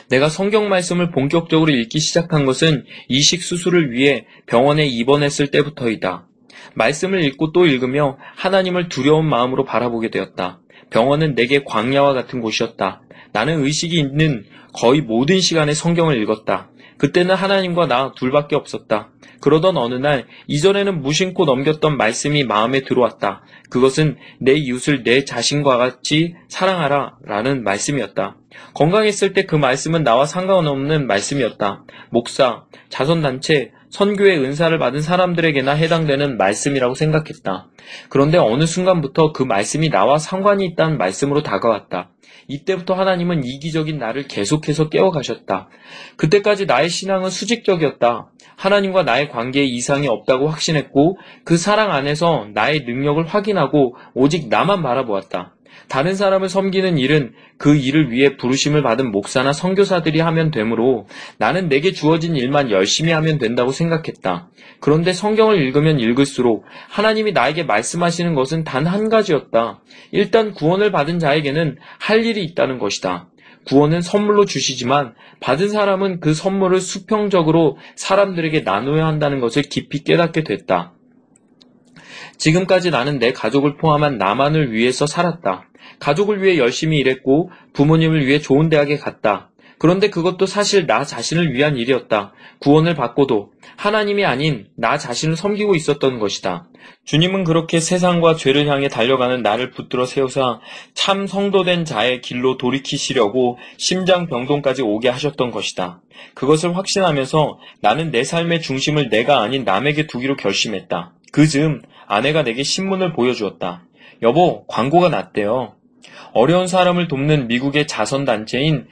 내가 성경 말씀을 본격적으로 읽기 시작한 것은 이식 수술을 위해 병원에 입원했을 때부터이다. 말씀을 읽고 또 읽으며 하나님을 두려운 마음으로 바라보게 되었다. 병원은 내게 광야와 같은 곳이었다. 나는 의식이 있는 거의 모든 시간에 성경을 읽었다. 그때는 하나님과 나 둘밖에 없었다. 그러던 어느 날 이전에는 무심코 넘겼던 말씀이 마음에 들어왔다. 그것은 내 이웃을 내 자신과 같이 사랑하라 라는 말씀이었다. 건강했을 때 그 말씀은 나와 상관없는 말씀이었다. 목사, 자선단체, 선교의 은사를 받은 사람들에게나 해당되는 말씀이라고 생각했다. 그런데 어느 순간부터 그 말씀이 나와 상관이 있다는 말씀으로 다가왔다. 이때부터 하나님은 이기적인 나를 계속해서 깨워가셨다. 그때까지 나의 신앙은 수직적이었다. 하나님과 나의 관계에 이상이 없다고 확신했고 그 사랑 안에서 나의 능력을 확인하고 오직 나만 바라보았다. 다른 사람을 섬기는 일은 그 일을 위해 부르심을 받은 목사나 선교사들이 하면 되므로 나는 내게 주어진 일만 열심히 하면 된다고 생각했다. 그런데 성경을 읽으면 읽을수록 하나님이 나에게 말씀하시는 것은 단 한 가지였다. 일단 구원을 받은 자에게는 할 일이 있다는 것이다. 구원은 선물로 주시지만 받은 사람은 그 선물을 수평적으로 사람들에게 나눠야 한다는 것을 깊이 깨닫게 됐다. 지금까지 나는 내 가족을 포함한 나만을 위해서 살았다. 가족을 위해 열심히 일했고 부모님을 위해 좋은 대학에 갔다. 그런데 그것도 사실 나 자신을 위한 일이었다. 구원을 받고도 하나님이 아닌 나 자신을 섬기고 있었던 것이다. 주님은 그렇게 세상과 죄를 향해 달려가는 나를 붙들어 세우사 참 성도된 자의 길로 돌이키시려고 심장병동까지 오게 하셨던 것이다. 그것을 확신하면서 나는 내 삶의 중심을 내가 아닌 남에게 두기로 결심했다. 그 즈음 아내가 내게 신문을 보여주었다. 여보, 광고가 났대요. 어려운 사람을 돕는 미국의 자선단체인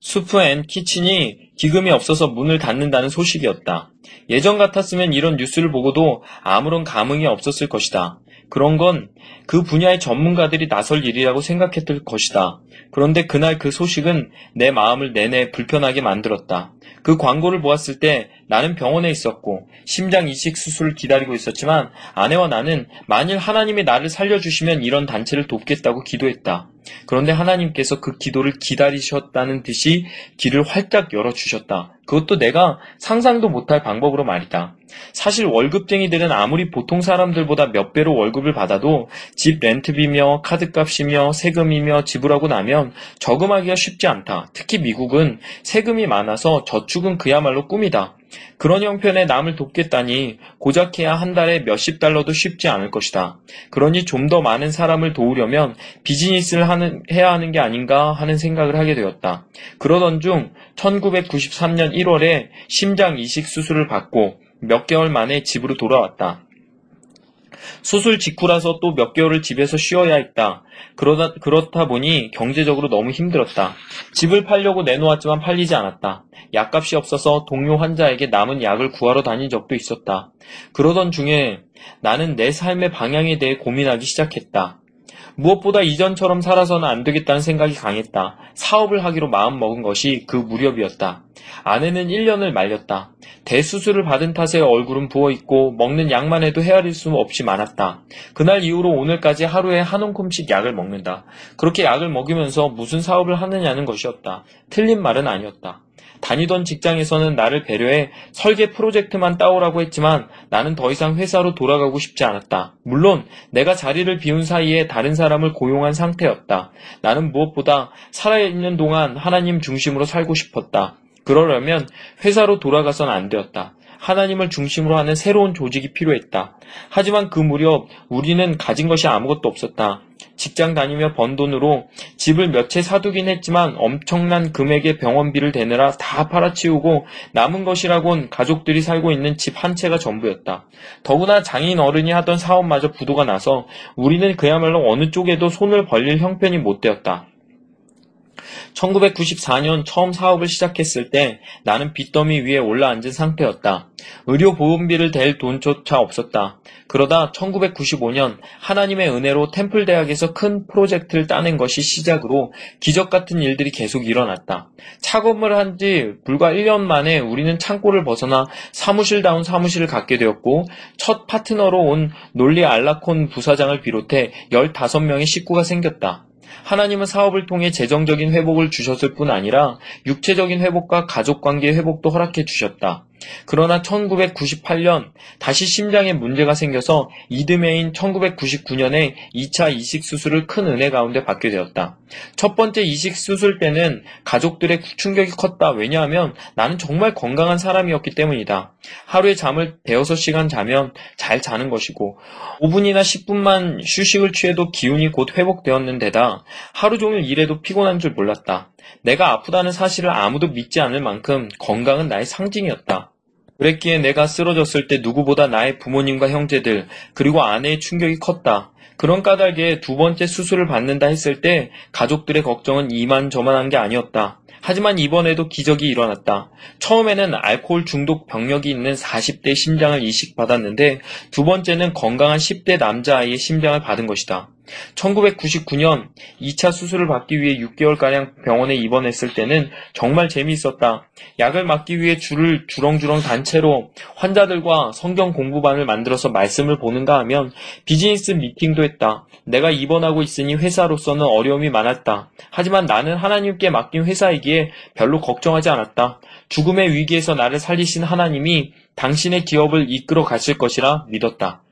수프 앤 키친이 기금이 없어서 문을 닫는다는 소식이었다. 예전 같았으면 이런 뉴스를 보고도 아무런 감흥이 없었을 것이다. 그런 건 그 분야의 전문가들이 나설 일이라고 생각했을 것이다. 그런데 그날 그 소식은 내 마음을 내내 불편하게 만들었다. 그 광고를 보았을 때 나는 병원에 있었고 심장 이식 수술을 기다리고 있었지만 아내와 나는 만일 하나님이 나를 살려주시면 이런 단체를 돕겠다고 기도했다. 그런데 하나님께서 그 기도를 기다리셨다는 듯이 길을 활짝 열어주셨다. 그것도 내가 상상도 못할 방법으로 말이다. 사실 월급쟁이들은 아무리 보통 사람들보다 몇 배로 월급을 받아도 집 렌트비며 카드값이며 세금이며 지불하고 나면 저금하기가 쉽지 않다. 특히 미국은 세금이 많아서 저축은 그야말로 꿈이다. 그런 형편의 남을 돕겠다니 고작 해야 한 달에 몇십 달러도 쉽지 않을 것이다. 그러니 좀 더 많은 사람을 도우려면 비즈니스를 하는, 해야 하는 게 아닌가 하는 생각을 하게 되었다. 그러던 중 1993년 1월에 심장 이식 수술을 받고 몇 개월 만에 집으로 돌아왔다. 수술 직후라서 또 몇 개월을 집에서 쉬어야 했다. 그러다, 그렇다 보니 경제적으로 너무 힘들었다. 집을 팔려고 내놓았지만 팔리지 않았다. 약값이 없어서 동료 환자에게 남은 약을 구하러 다닌 적도 있었다. 그러던 중에 나는 내 삶의 방향에 대해 고민하기 시작했다. 무엇보다 이전처럼 살아서는 안 되겠다는 생각이 강했다. 사업을 하기로 마음먹은 것이 그 무렵이었다. 아내는 1년을 말렸다. 대수술을 받은 탓에 얼굴은 부어있고 먹는 약만 해도 헤아릴 수 없이 많았다. 그날 이후로 오늘까지 하루에 한 움큼씩 약을 먹는다. 그렇게 약을 먹이면서 무슨 사업을 하느냐는 것이었다. 틀린 말은 아니었다. 다니던 직장에서는 나를 배려해 설계 프로젝트만 따오라고 했지만 나는 더 이상 회사로 돌아가고 싶지 않았다. 물론 내가 자리를 비운 사이에 다른 사람을 고용한 상태였다. 나는 무엇보다 살아있는 동안 하나님 중심으로 살고 싶었다. 그러려면 회사로 돌아가선 안 되었다. 하나님을 중심으로 하는 새로운 조직이 필요했다. 하지만 그 무렵 우리는 가진 것이 아무것도 없었다. 직장 다니며 번 돈으로 집을 몇 채 사두긴 했지만 엄청난 금액의 병원비를 대느라 다 팔아치우고 남은 것이라곤 가족들이 살고 있는 집 한 채가 전부였다. 더구나 장인 어른이 하던 사업마저 부도가 나서 우리는 그야말로 어느 쪽에도 손을 벌릴 형편이 못 되었다. 1994년 처음 사업을 시작했을 때 나는 빚더미 위에 올라앉은 상태였다. 의료보험비를 댈 돈조차 없었다. 그러다 1995년 하나님의 은혜로 템플 대학에서 큰 프로젝트를 따낸 것이 시작으로 기적 같은 일들이 계속 일어났다. 착업을 한 지 불과 1년 만에 우리는 창고를 벗어나 사무실다운 사무실을 갖게 되었고 첫 파트너로 온 논리 알라콘 부사장을 비롯해 15명의 식구가 생겼다. 하나님은 사업을 통해 재정적인 회복을 주셨을 뿐 아니라 육체적인 회복과 가족 관계의 회복도 허락해 주셨다. 그러나 1998년 다시 심장에 문제가 생겨서 이듬해인 1999년에 2차 이식 수술을 큰 은혜 가운데 받게 되었다. 첫 번째 이식 수술 때는 가족들의 충격이 컸다. 왜냐하면 나는 정말 건강한 사람이었기 때문이다. 하루에 잠을 대여섯 시간 자면 잘 자는 것이고 5분이나 10분만 휴식을 취해도 기운이 곧 회복되었는데다 하루 종일 일해도 피곤한 줄 몰랐다. 내가 아프다는 사실을 아무도 믿지 않을 만큼 건강은 나의 상징이었다. 그랬기에 내가 쓰러졌을 때 누구보다 나의 부모님과 형제들 그리고 아내의 충격이 컸다. 그런 까닭에 두 번째 수술을 받는다 했을 때 가족들의 걱정은 이만저만한 게 아니었다. 하지만 이번에도 기적이 일어났다. 처음에는 알코올 중독 병력이 있는 40대 심장을 이식받았는데 두 번째는 건강한 10대 남자아이의 심장을 받은 것이다. 1999년 2차 수술을 받기 위해 6개월가량 병원에 입원했을 때는 정말 재미있었다. 약을 맞기 위해 줄을 주렁주렁 단체로 환자들과 성경 공부반을 만들어서 말씀을 보는가 하면 비즈니스 미팅도 했다. 내가 입원하고 있으니 회사로서는 어려움이 많았다. 하지만 나는 하나님께 맡긴 회사이기에 별로 걱정하지 않았다. 죽음의 위기에서 나를 살리신 하나님이 당신의 기업을 이끌어 가실 것이라 믿었다.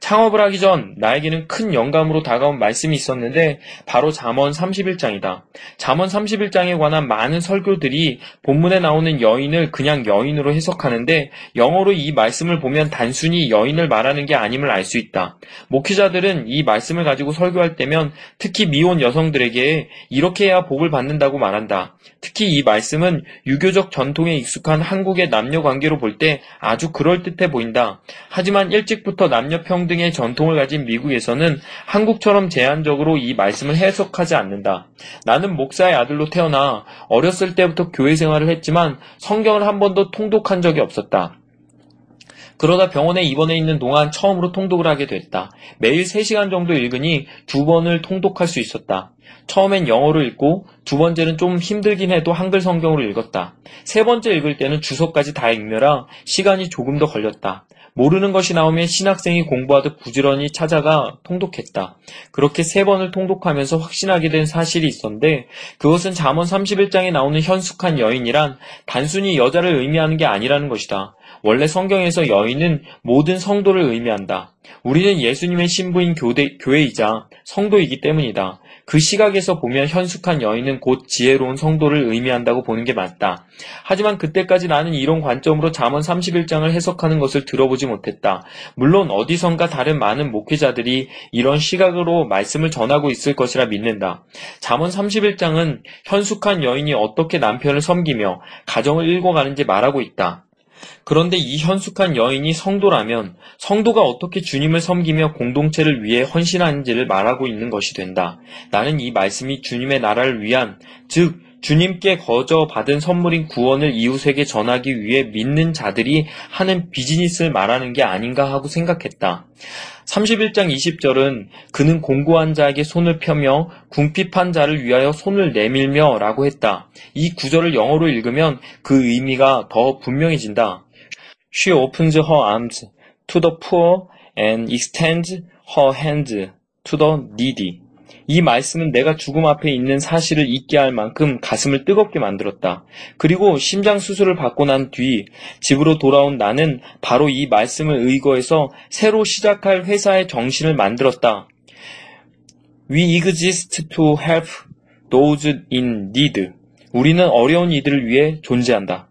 창업을 하기 전 나에게는 큰 영감으로 다가온 말씀이 있었는데 바로 잠언 31장이다. 잠언 31장에 관한 많은 설교들이 본문에 나오는 여인을 그냥 여인으로 해석하는데 영어로 이 말씀을 보면 단순히 여인을 말하는 게 아님을 알 수 있다. 목회자들은 이 말씀을 가지고 설교할 때면 특히 미혼 여성들에게 이렇게 해야 복을 받는다고 말한다. 특히 이 말씀은 유교적 전통에 익숙한 한국의 남녀 관계로 볼 때 아주 그럴듯해 보인다. 하지만 일찍부터 남녀 평등의 전통을 가진 미국에서는 한국처럼 제한적으로 이 말씀을 해석하지 않는다. 나는 목사의 아들로 태어나 어렸을 때부터 교회 생활을 했지만 성경을 한 번도 통독한 적이 없었다. 그러다 병원에 입원해 있는 동안 처음으로 통독을 하게 됐다. 매일 3시간 정도 읽으니 두 번을 통독할 수 있었다. 처음엔 영어로 읽고 두 번째는 좀 힘들긴 해도 한글 성경으로 읽었다. 세 번째 읽을 때는 주소까지 다 읽느라 시간이 조금 더 걸렸다. 모르는 것이 나오면 신학생이 공부하듯 부지런히 찾아가 통독했다. 그렇게 세 번을 통독하면서 확신하게 된 사실이 있었는데 그것은 잠언 31장에 나오는 현숙한 여인이란 단순히 여자를 의미하는 게 아니라는 것이다. 원래 성경에서 여인은 모든 성도를 의미한다. 우리는 예수님의 신부인 교대, 교회이자 성도이기 때문이다. 그 시각에서 보면 현숙한 여인은 곧 지혜로운 성도를 의미한다고 보는 게 맞다. 하지만 그때까지 나는 이런 관점으로 잠언 31장을 해석하는 것을 들어보지 못했다. 물론 어디선가 다른 많은 목회자들이 이런 시각으로 말씀을 전하고 있을 것이라 믿는다. 잠언 31장은 현숙한 여인이 어떻게 남편을 섬기며 가정을 읽어가는지 말하고 있다. 그런데 이 현숙한 여인이 성도라면 성도가 어떻게 주님을 섬기며 공동체를 위해 헌신하는지를 말하고 있는 것이 된다. 나는 이 말씀이 주님의 나라를 위한, 즉, 주님께 거저 받은 선물인 구원을 이웃에게 전하기 위해 믿는 자들이 하는 비즈니스를 말하는 게 아닌가 하고 생각했다. 31장 20절은 그는 공고한 자에게 손을 펴며 궁핍한 자를 위하여 손을 내밀며 라고 했다. 이 구절을 영어로 읽으면 그 의미가 더 분명해진다. She opens her arms to the poor and extends her hands to the needy. 이 말씀은 내가 죽음 앞에 있는 사실을 잊게 할 만큼 가슴을 뜨겁게 만들었다. 그리고 심장 수술을 받고 난 뒤 집으로 돌아온 나는 바로 이 말씀을 의거해서 새로 시작할 회사의 정신을 만들었다. We exist to help those in need. 우리는 어려운 이들을 위해 존재한다.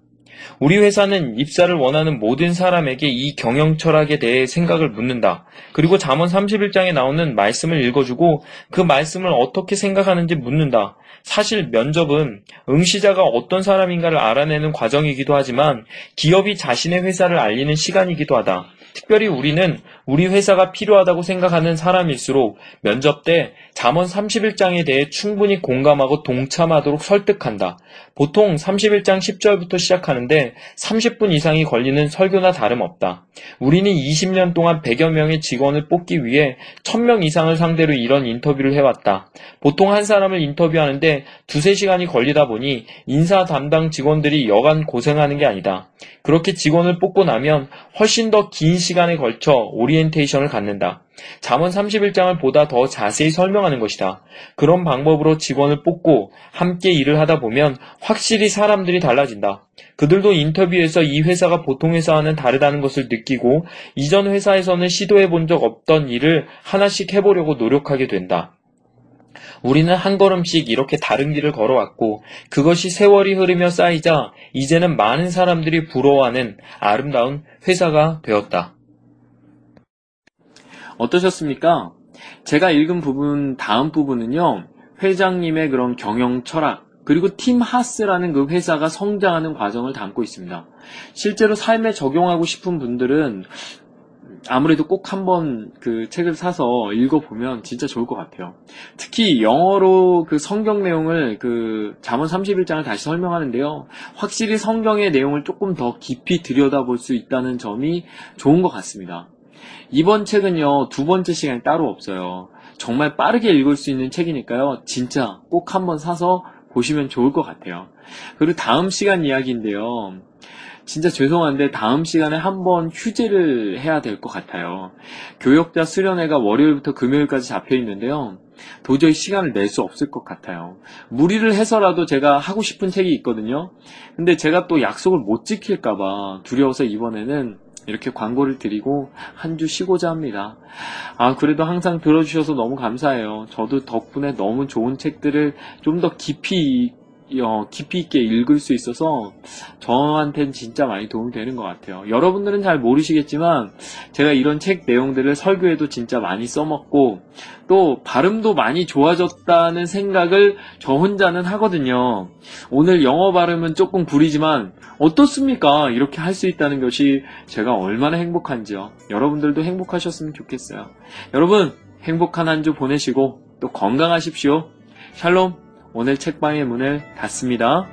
우리 회사는 입사를 원하는 모든 사람에게 이 경영 철학에 대해 생각을 묻는다. 그리고 잠언 31장에 나오는 말씀을 읽어주고 그 말씀을 어떻게 생각하는지 묻는다. 사실 면접은 응시자가 어떤 사람인가를 알아내는 과정이기도 하지만 기업이 자신의 회사를 알리는 시간이기도 하다. 특별히 우리는 우리 회사가 필요하다고 생각하는 사람일수록 면접 때 잠언 31장에 대해 충분히 공감하고 동참하도록 설득한다. 보통 31장 10절부터 시작하는데 30분 이상이 걸리는 설교나 다름없다. 우리는 20년 동안 100여 명의 직원을 뽑기 위해 1000명 이상을 상대로 이런 인터뷰를 해왔다. 보통 한 사람을 인터뷰하는데 두세 시간이 걸리다 보니 인사 담당 직원들이 여간 고생하는 게 아니다. 그렇게 직원을 뽑고 나면 훨씬 더 긴 시간에 걸쳐 오리엔테이션을 갖는다. 잠언 31장을 보다 더 자세히 설명하는 것이다. 그런 방법으로 직원을 뽑고 함께 일을 하다 보면 확실히 사람들이 달라진다. 그들도 인터뷰에서 이 회사가 보통 회사와는 다르다는 것을 느끼고 이전 회사에서는 시도해 본 적 없던 일을 하나씩 해보려고 노력하게 된다. 우리는 한 걸음씩 이렇게 다른 길을 걸어왔고 그것이 세월이 흐르며 쌓이자 이제는 많은 사람들이 부러워하는 아름다운 회사가 되었다. 어떠셨습니까? 제가 읽은 부분, 다음 부분은요, 회장님의 그런 경영 철학, 그리고 팀 하스라는 그 회사가 성장하는 과정을 담고 있습니다. 실제로 삶에 적용하고 싶은 분들은 아무래도 꼭 한번 그 책을 사서 읽어보면 진짜 좋을 것 같아요. 특히 영어로 그 성경 내용을 그 잠언 31장을 다시 설명하는데요. 확실히 성경의 내용을 조금 더 깊이 들여다볼 수 있다는 점이 좋은 것 같습니다. 이번 책은요, 두 번째 시간이 따로 없어요. 정말 빠르게 읽을 수 있는 책이니까요, 진짜 꼭 한번 사서 보시면 좋을 것 같아요. 그리고 다음 시간 이야기인데요. 진짜 죄송한데 다음 시간에 한번 휴재를 해야 될 것 같아요. 교역자 수련회가 월요일부터 금요일까지 잡혀 있는데요. 도저히 시간을 낼 수 없을 것 같아요. 무리를 해서라도 제가 하고 싶은 책이 있거든요. 근데 제가 또 약속을 못 지킬까봐 두려워서 이번에는 이렇게 광고를 드리고 한 주 쉬고자 합니다. 아, 그래도 항상 들어주셔서 너무 감사해요. 저도 덕분에 너무 좋은 책들을 좀 더 깊이, 어, 깊이 있게 읽을 수 있어서 저한테는 진짜 많이 도움이 되는 것 같아요. 여러분들은 잘 모르시겠지만 제가 이런 책 내용들을 설교에도 진짜 많이 써먹고 또 발음도 많이 좋아졌다는 생각을 저 혼자는 하거든요. 오늘 영어 발음은 조금 구리지만 어떻습니까? 이렇게 할 수 있다는 것이 제가 얼마나 행복한지요. 여러분들도 행복하셨으면 좋겠어요. 여러분 행복한 한 주 보내시고 또 건강하십시오. 샬롬 오늘 책방의 문을 닫습니다.